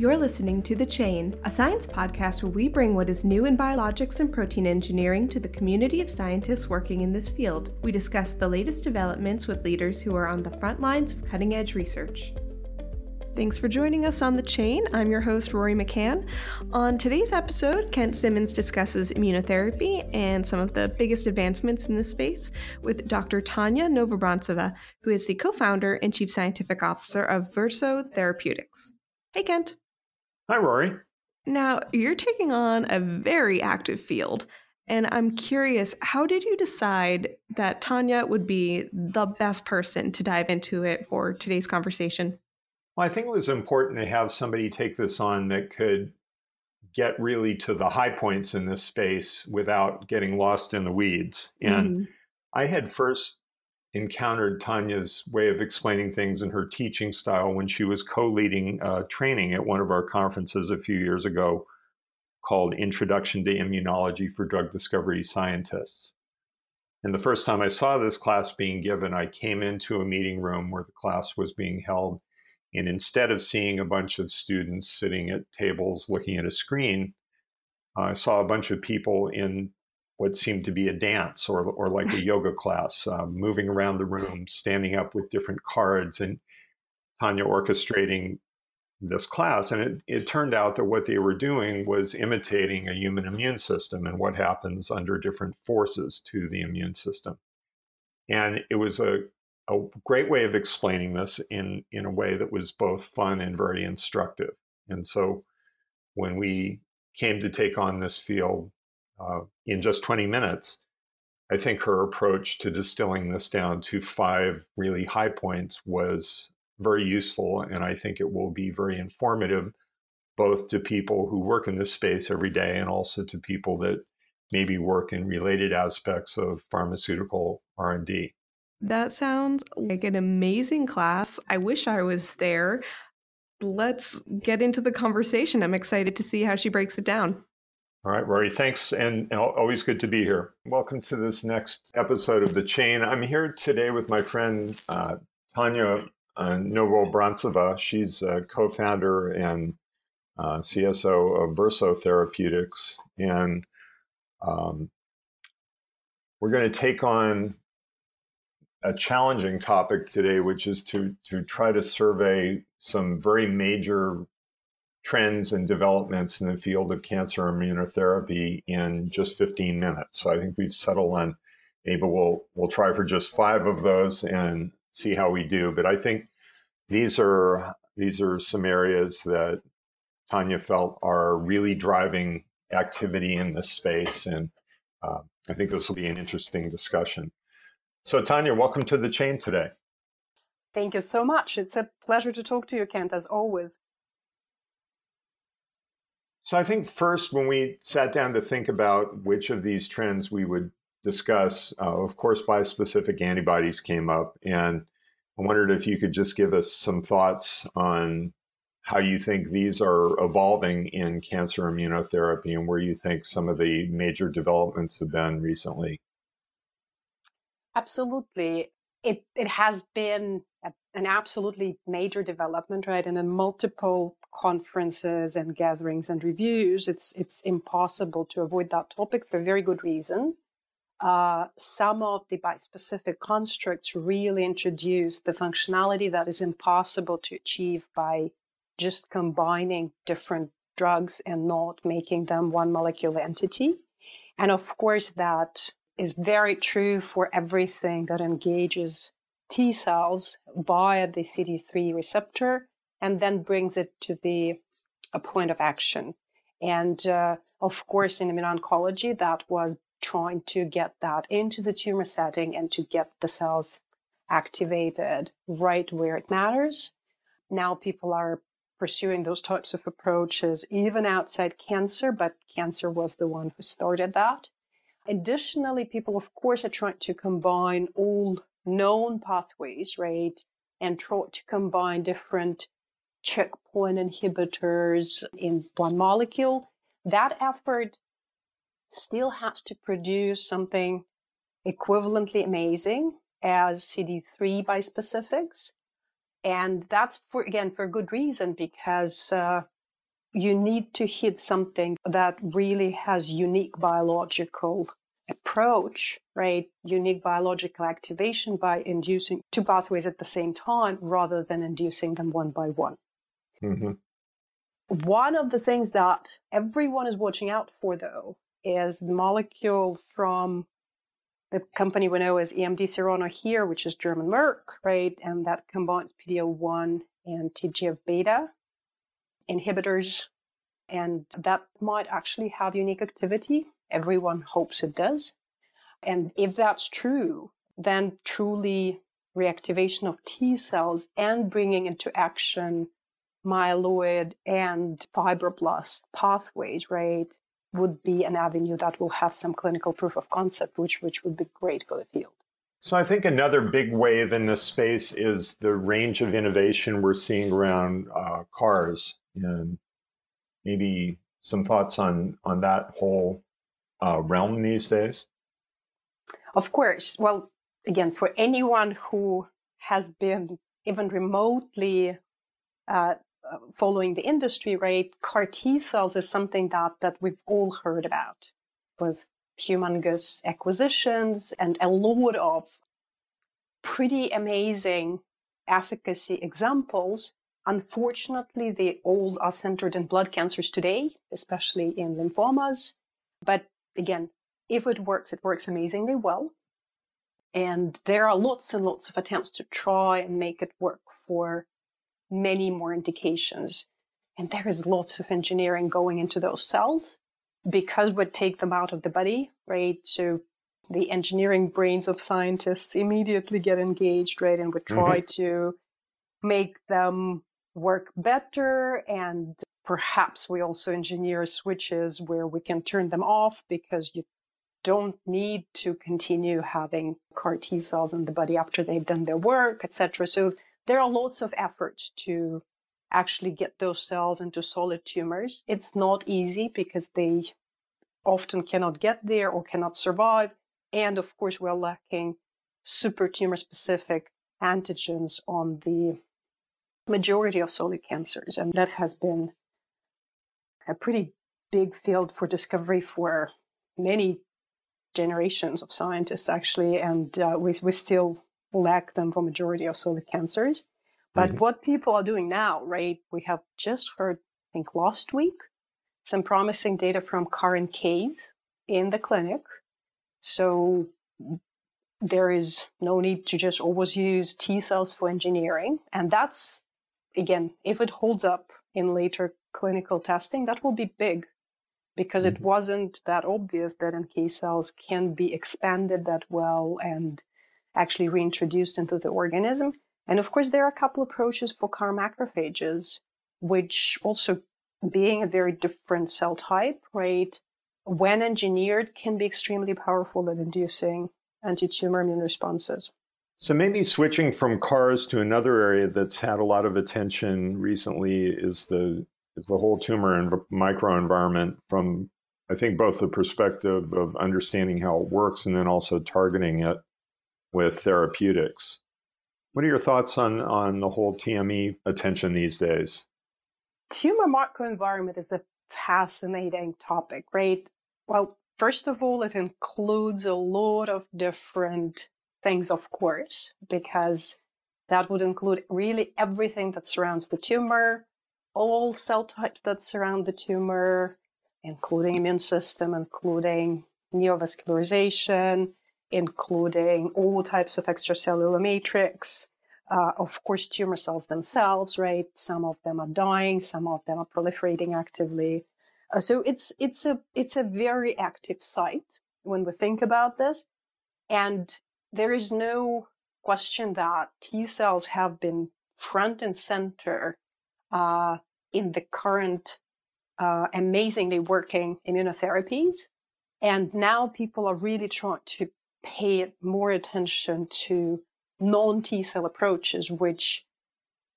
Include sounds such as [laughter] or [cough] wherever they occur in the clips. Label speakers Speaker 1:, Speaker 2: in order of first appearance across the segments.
Speaker 1: You're listening to The Chain, a science podcast where we bring what is new in biologics and protein engineering to the community of scientists working in this field. We discuss the latest developments with leaders who are on the front lines of cutting edge research. Thanks for joining us on The Chain. I'm your host, Rory McCann. On today's episode, Kent Simmons discusses immunotherapy and some of the biggest advancements in this space with Dr. Tanya Novobrantseva, who is the co founder and chief scientific officer of Verseau Therapeutics. Hey, Kent.
Speaker 2: Hi, Rory.
Speaker 1: Now, you're taking on a very active field, and I'm curious how did you decide that Tanya would be the best person to dive into it for today's conversation?
Speaker 2: Well, I think it was important to have somebody take this on that could get really to the high points in this space without getting lost in the weeds. And mm-hmm. I had first encountered Tanya's way of explaining things and her teaching style when she was co leading uh, training at one of our conferences a few years ago called Introduction to Immunology for Drug Discovery Scientists. And the first time I saw this class being given, I came into a meeting room where the class was being held. And instead of seeing a bunch of students sitting at tables looking at a screen, I saw a bunch of people in what seemed to be a dance or, or like a [laughs] yoga class, uh, moving around the room, standing up with different cards, and Tanya orchestrating this class. And it, it turned out that what they were doing was imitating a human immune system and what happens under different forces to the immune system. And it was a, a great way of explaining this in, in a way that was both fun and very instructive. And so when we came to take on this field, uh, in just 20 minutes, I think her approach to distilling this down to five really high points was very useful. And I think it will be very informative both to people who work in this space every day and also to people that maybe work in related aspects of pharmaceutical R&D.
Speaker 1: That sounds like an amazing class. I wish I was there. Let's get into the conversation. I'm excited to see how she breaks it down.
Speaker 2: All right, Rory, thanks, and always good to be here. Welcome to this next episode of The Chain. I'm here today with my friend uh, Tanya uh. She's a co founder and uh, CSO of Verseau Therapeutics. And um, we're going to take on a challenging topic today, which is to, to try to survey some very major trends and developments in the field of cancer immunotherapy in just 15 minutes. So I think we've settled on maybe we'll we'll try for just five of those and see how we do. But I think these are these are some areas that Tanya felt are really driving activity in this space, and uh, I think this will be an interesting discussion. So Tanya, welcome to the chain today.
Speaker 3: Thank you so much. It's a pleasure to talk to you, Kent, as always.
Speaker 2: So I think first, when we sat down to think about which of these trends we would discuss, uh, of course, bispecific antibodies came up, and I wondered if you could just give us some thoughts on how you think these are evolving in cancer immunotherapy and where you think some of the major developments have been recently.
Speaker 3: Absolutely. It, it has been an absolutely major development, right? And in multiple conferences and gatherings and reviews, it's it's impossible to avoid that topic for very good reason. Uh, some of the bispecific constructs really introduce the functionality that is impossible to achieve by just combining different drugs and not making them one molecular entity. And of course, that is very true for everything that engages T cells via the CD3 receptor and then brings it to the a point of action. And uh, of course, in immuno-oncology, that was trying to get that into the tumor setting and to get the cells activated right where it matters. Now people are pursuing those types of approaches even outside cancer, but cancer was the one who started that. Additionally, people, of course, are trying to combine all known pathways, right? And try to combine different checkpoint inhibitors in one molecule. That effort still has to produce something equivalently amazing as CD3 bispecifics. And that's for, again, for good reason, because uh, you need to hit something that really has unique biological approach, right? Unique biological activation by inducing two pathways at the same time rather than inducing them one by one. Mm-hmm. One of the things that everyone is watching out for, though, is the molecule from the company we know as EMD Serono here, which is German Merck, right? And that combines PD-L1 and TGF beta inhibitors. And that might actually have unique activity. Everyone hopes it does. And if that's true, then truly reactivation of T cells and bringing into action myeloid and fibroblast pathways, right, would be an avenue that will have some clinical proof of concept, which, which would be great for the field.
Speaker 2: So I think another big wave in this space is the range of innovation we're seeing around uh, CARs, and maybe some thoughts on on that whole uh, realm these days.
Speaker 3: Of course. Well, again, for anyone who has been even remotely uh, following the industry, right, CAR T cells is something that that we've all heard about with humongous acquisitions and a lot of pretty amazing efficacy examples. Unfortunately, they all are centered in blood cancers today, especially in lymphomas. But again, if it works, it works amazingly well. And there are lots and lots of attempts to try and make it work for many more indications. And there is lots of engineering going into those cells because we take them out of the body, right? So the engineering brains of scientists immediately get engaged, right? And we try mm-hmm. to make them work better. And perhaps we also engineer switches where we can turn them off because you don't need to continue having CAR T cells in the body after they've done their work, etc. So there are lots of efforts to actually get those cells into solid tumors. It's not easy because they often cannot get there or cannot survive. And of course, we're lacking super tumor specific antigens on the majority of solid cancers. And that has been a pretty big field for discovery for many generations of scientists, actually. And uh, we, we still lack them for majority of solid cancers. But mm-hmm. what people are doing now, right? We have just heard, I think last week, some promising data from CAR-NKs in the clinic. So there is no need to just always use T cells for engineering. And that's, again, if it holds up in later clinical testing, that will be big because mm-hmm. it wasn't that obvious that NK cells can be expanded that well and actually reintroduced into the organism. And of course, there are a couple approaches for CAR macrophages, which also being a very different cell type, right? When engineered, can be extremely powerful at inducing anti-tumor immune responses.
Speaker 2: So maybe switching from CARs to another area that's had a lot of attention recently is the is the whole tumor and microenvironment from I think both the perspective of understanding how it works and then also targeting it with therapeutics. What are your thoughts on, on the whole TME attention these days?
Speaker 3: Tumor microenvironment is a fascinating topic, right? Well, first of all, it includes a lot of different things, of course, because that would include really everything that surrounds the tumor, all cell types that surround the tumor, including immune system, including neovascularization, including all types of extracellular matrix. Uh, of course, tumor cells themselves, right? Some of them are dying, some of them are proliferating actively. Uh, so it's it's a it's a very active site when we think about this, and there is no question that T cells have been front and center uh, in the current uh, amazingly working immunotherapies. And now people are really trying to pay more attention to non T cell approaches, which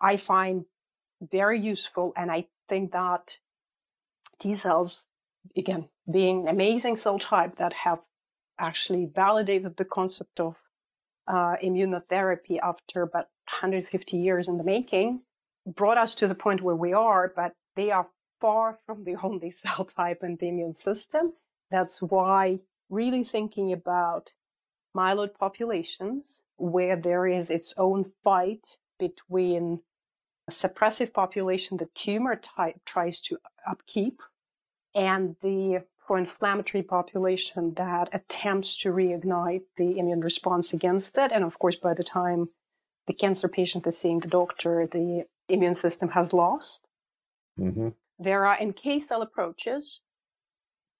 Speaker 3: I find very useful. And I think that T cells, again, being amazing cell type that have actually validated the concept of uh, immunotherapy after about 150 years in the making, brought us to the point where we are, but they are far [laughs] from the only cell type in the immune system. That's why really thinking about myeloid populations where there is its own fight between a suppressive population the tumor type tries to upkeep and the pro-inflammatory population that attempts to reignite the immune response against that And of course, by the time the cancer patient is seeing the doctor, the immune system has lost. Mm-hmm. There are NK cell approaches.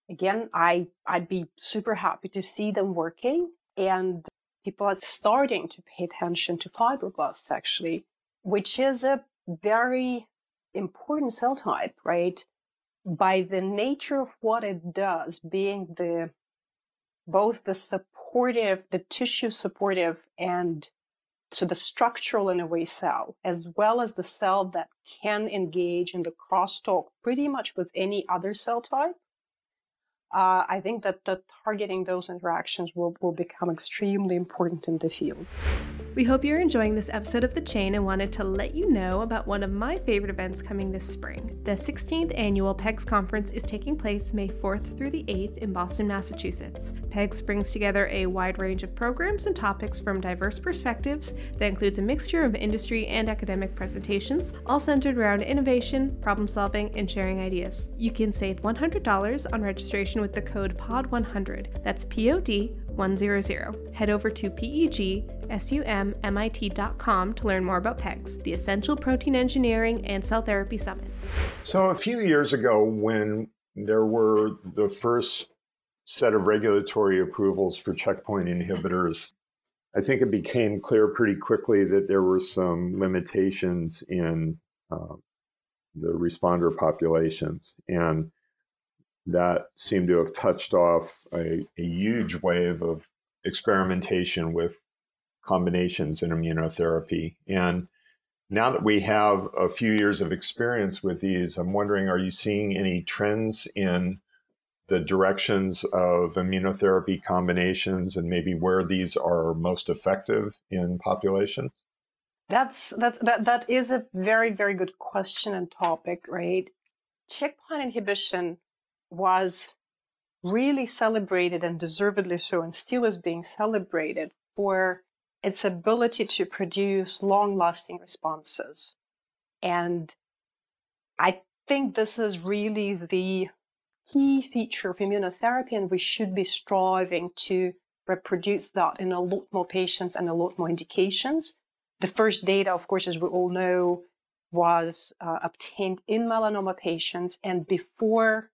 Speaker 3: Again, I, I'd be super happy to see them working. And people are starting to pay attention to fibroblasts, actually, which is a very important cell type, right? By the nature of what it does, being the both the supportive, the tissue supportive, and so the structural in a way cell, as well as the cell that can engage in the crosstalk pretty much with any other cell type, uh, I think that the targeting those interactions will, will become extremely important in the field.
Speaker 1: We hope you're enjoying this episode of The Chain and wanted to let you know about one of my favorite events coming this spring. The 16th annual PEGS conference is taking place May 4th through the 8th in Boston, Massachusetts. PEGS brings together a wide range of programs and topics from diverse perspectives that includes a mixture of industry and academic presentations, all centered around innovation, problem solving, and sharing ideas. You can save $100 on registration with the code POD100. That's P O D 100. Head over to PEGSUMMIT.com to learn more about PEGS, the Essential Protein Engineering and Cell Therapy Summit.
Speaker 2: So, a few years ago, when there were the first set of regulatory approvals for checkpoint inhibitors, I think it became clear pretty quickly that there were some limitations in uh, the responder populations. And that seemed to have touched off a, a huge wave of experimentation with combinations in immunotherapy. And now that we have a few years of experience with these, I'm wondering are you seeing any trends in the directions of immunotherapy combinations and maybe where these are most effective in populations?
Speaker 3: That's that that that is a very very good question and topic, right? Checkpoint inhibition was really celebrated and deservedly so, and still is being celebrated for its ability to produce long lasting responses. And I think this is really the key feature of immunotherapy, and we should be striving to reproduce that in a lot more patients and a lot more indications. The first data, of course, as we all know, was uh, obtained in melanoma patients, and before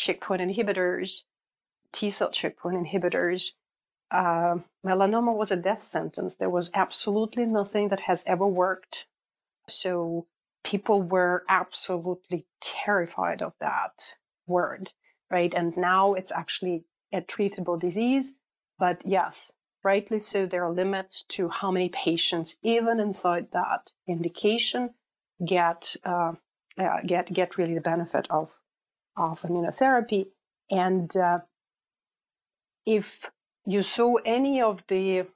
Speaker 3: checkpoint inhibitors, T cell checkpoint inhibitors, uh, melanoma was a death sentence. There was absolutely nothing that has ever worked. So people were absolutely terrified of that word, right? And now it's actually a treatable disease. But yes, rightly so, there are limits to how many patients, even inside that indication, get uh, uh, get get really the benefit of of immunotherapy. And uh, if you saw any of the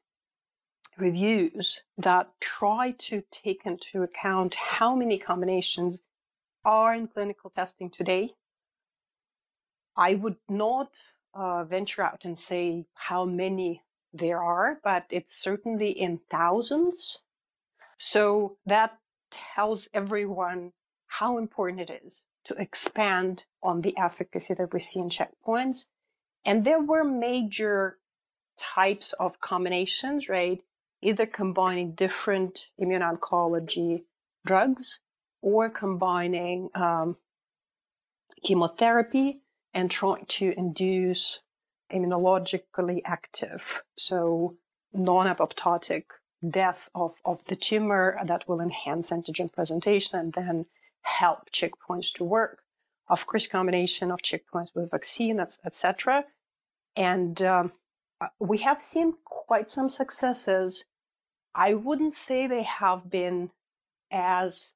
Speaker 3: reviews that try to take into account how many combinations are in clinical testing today, I would not uh, venture out and say how many there are, but it's certainly in thousands. So that tells everyone how important it is to expand on the efficacy that we see in checkpoints. And there were major types of combinations, right? Either combining different immuno-oncology drugs or combining um, chemotherapy and trying to induce immunologically active, so non-apoptotic death of, of the tumor that will enhance antigen presentation and then help checkpoints to work. Of course, combination of checkpoints with vaccine, etc. And um, uh, we have seen quite some successes. I wouldn't say they have been as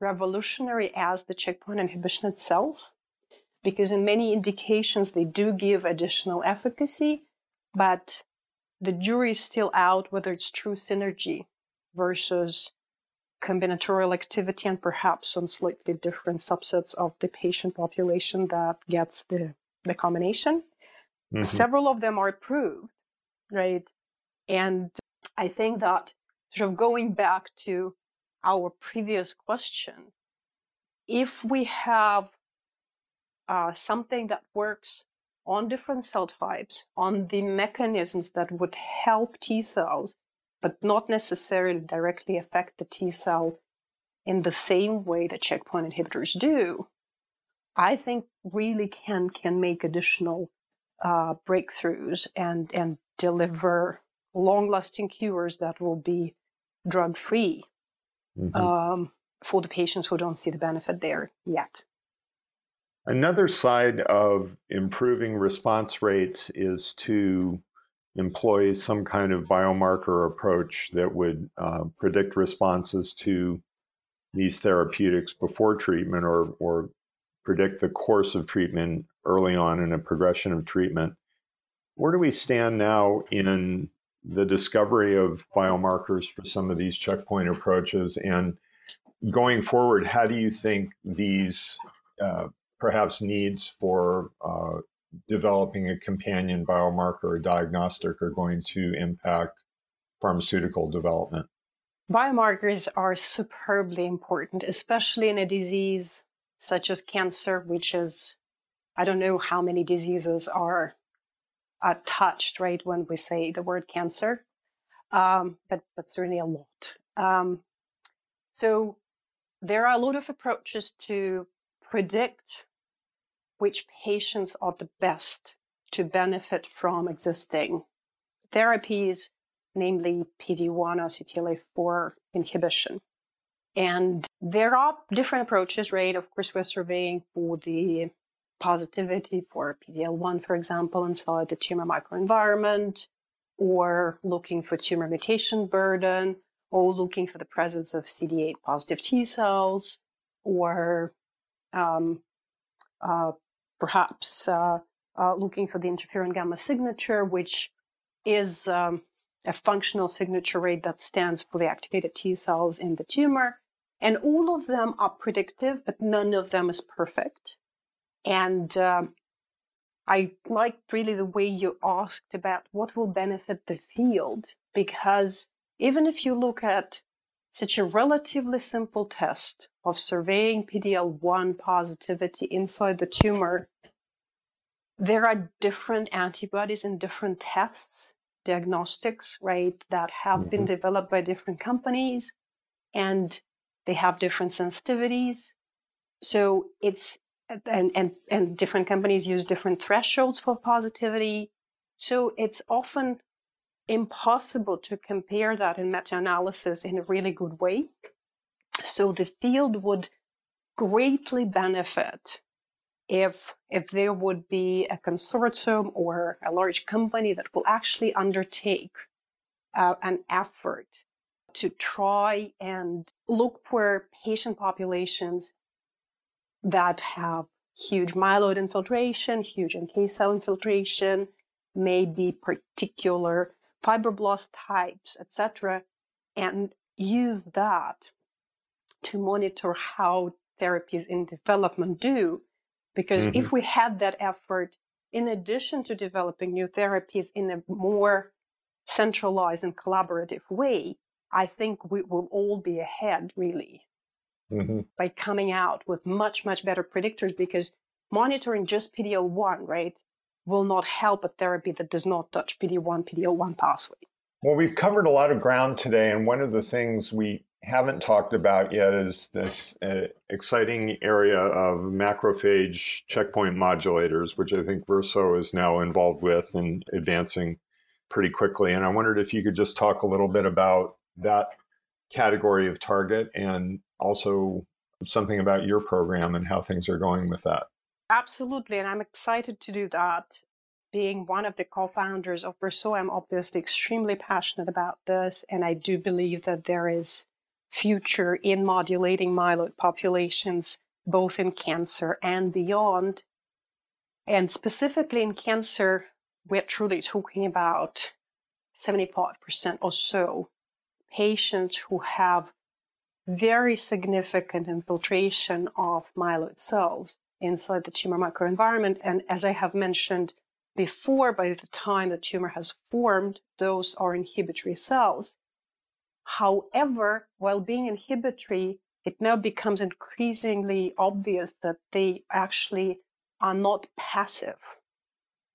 Speaker 3: revolutionary as the checkpoint inhibition itself, because in many indications they do give additional efficacy, but the jury is still out whether it's true synergy versus combinatorial activity and perhaps on slightly different subsets of the patient population that gets the, the combination. Mm-hmm. Several of them are approved, right? And I think that sort of going back to our previous question, if we have uh, something that works on different cell types, on the mechanisms that would help T cells, but not necessarily directly affect the T cell in the same way that checkpoint inhibitors do, I think really can can make additional uh, breakthroughs and and deliver long-lasting cures that will be drug-free mm-hmm. um, for the patients who don't see the benefit there yet.
Speaker 2: Another side of improving response rates is to employ some kind of biomarker approach that would uh, predict responses to these therapeutics before treatment or, or predict the course of treatment early on in a progression of treatment. Where do we stand now in the discovery of biomarkers for some of these checkpoint approaches? And going forward, how do you think these uh, perhaps needs for uh, developing a companion biomarker or diagnostic are going to impact pharmaceutical development?
Speaker 3: Biomarkers are superbly important, especially in a disease such as cancer, which is, I don't know how many diseases are, are touched, right, when we say the word cancer, um, but, but certainly a lot. Um, so there are a lot of approaches to predict which patients are the best to benefit from existing therapies, namely PD-1 or CTLA-4 inhibition. And there are different approaches, right? Of course, we're surveying for the positivity for PD-L1, for example, inside the tumor microenvironment, or looking for tumor mutation burden, or looking for the presence of CD8 positive T cells, or um, uh, perhaps uh, uh, looking for the interferon gamma signature, which is um, a functional signature rate that stands for the activated T cells in the tumor. And all of them are predictive, but none of them is perfect. And um, I liked really the way you asked about what will benefit the field, because even if you look at such a relatively simple test of surveying PD-L1 positivity inside the tumor, there are different antibodies in different tests, diagnostics, right, that have mm-hmm. been developed by different companies, and they have different sensitivities. So it's and and and different companies use different thresholds for positivity. So it's often impossible to compare that in meta-analysis in a really good way. So the field would greatly benefit if if there would be a consortium or a large company that will actually undertake uh, an effort to try and look for patient populations that have huge myeloid infiltration, huge NK cell infiltration, maybe particular fibroblast types, etc., and use that to monitor how therapies in development do. Because mm-hmm. if we had that effort, in addition to developing new therapies in a more centralized and collaborative way, I think we will all be ahead really mm-hmm. by coming out with much, much better predictors because monitoring just PD-L1, right, will not help a therapy that does not touch PD-1, PD-L1 pathway.
Speaker 2: Well, we've covered a lot of ground today, and one of the things we haven't talked about yet is this uh, exciting area of macrophage checkpoint modulators, which I think Verseau is now involved with and advancing pretty quickly. And I wondered if you could just talk a little bit about that category of target and also something about your program and how things are going with that.
Speaker 3: Absolutely. And I'm excited to do that. Being one of the co founders of Verseau, I'm obviously extremely passionate about this. And I do believe that there is future in modulating myeloid populations, both in cancer and beyond. And specifically in cancer, we're truly talking about 75% or so patients who have very significant infiltration of myeloid cells inside the tumor microenvironment. And as I have mentioned before, by the time the tumor has formed, those are inhibitory cells. However, while being inhibitory, it now becomes increasingly obvious that they actually are not passive.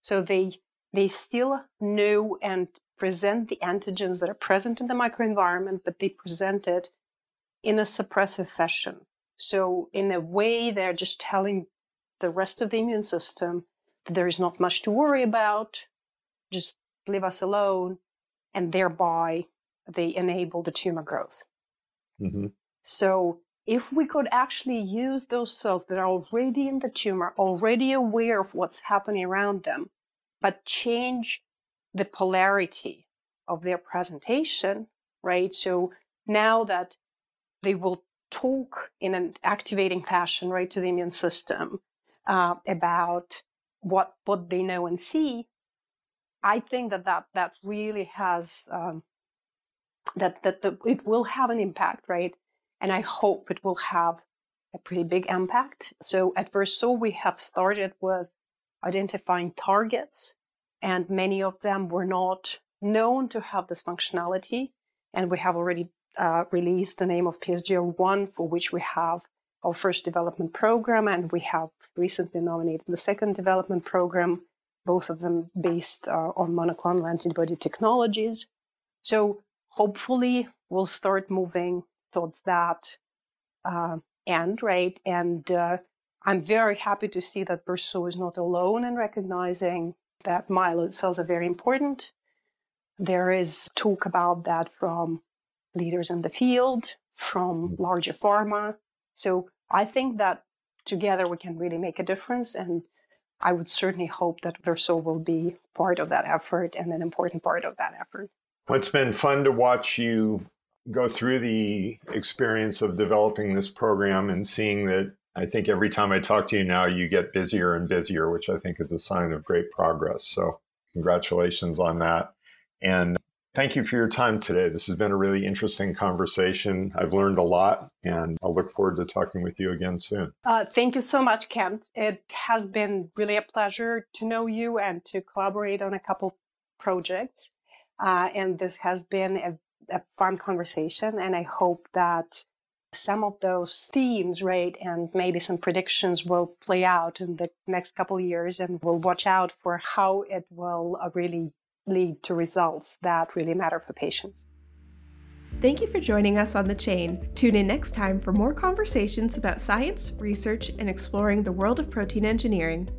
Speaker 3: So they they still know and present the antigens that are present in the microenvironment, but they present it in a suppressive fashion. So in a way, they're just telling the rest of the immune system there is not much to worry about. Just leave us alone. And thereby they enable the tumor growth. Mm-hmm. So if we could actually use those cells that are already in the tumor, already aware of what's happening around them, but change the polarity of their presentation, right? So now that they will talk in an activating fashion, right, to the immune system uh, about what what they know and see, I think that that that really has um, that that the, it will have an impact, right? And I hope it will have a pretty big impact. So at Verseau, we have started with identifying targets, and many of them were not known to have this functionality. And we have already uh, released the name of PSGL1, for which we have our first development program, and we have recently nominated the second development program, both of them based uh, on monoclonal antibody technologies. So hopefully we'll start moving towards that uh, end, right? And uh, I'm very happy to see that Verseau is not alone in recognizing that myeloid cells are very important. There is talk about that from leaders in the field, from larger pharma. So I think that together we can really make a difference. And I would certainly hope that Verseau will be part of that effort and an important part of that effort.
Speaker 2: It's been fun to watch you go through the experience of developing this program and seeing that I think every time I talk to you now, you get busier and busier, which I think is a sign of great progress. So, congratulations on that. And thank you for your time today. This has been a really interesting conversation. I've learned a lot, and I'll look forward to talking with you again soon.
Speaker 3: Uh, thank you so much, Kent. It has been really a pleasure to know you and to collaborate on a couple projects. Uh, and this has been a, a fun conversation, and I hope that some of those themes, right, and maybe some predictions will play out in the next couple years, and we'll watch out for how it will uh, really lead to results that really matter for patients.
Speaker 1: Thank you for joining us on The Chain. Tune in next time for more conversations about science, research, and exploring the world of protein engineering.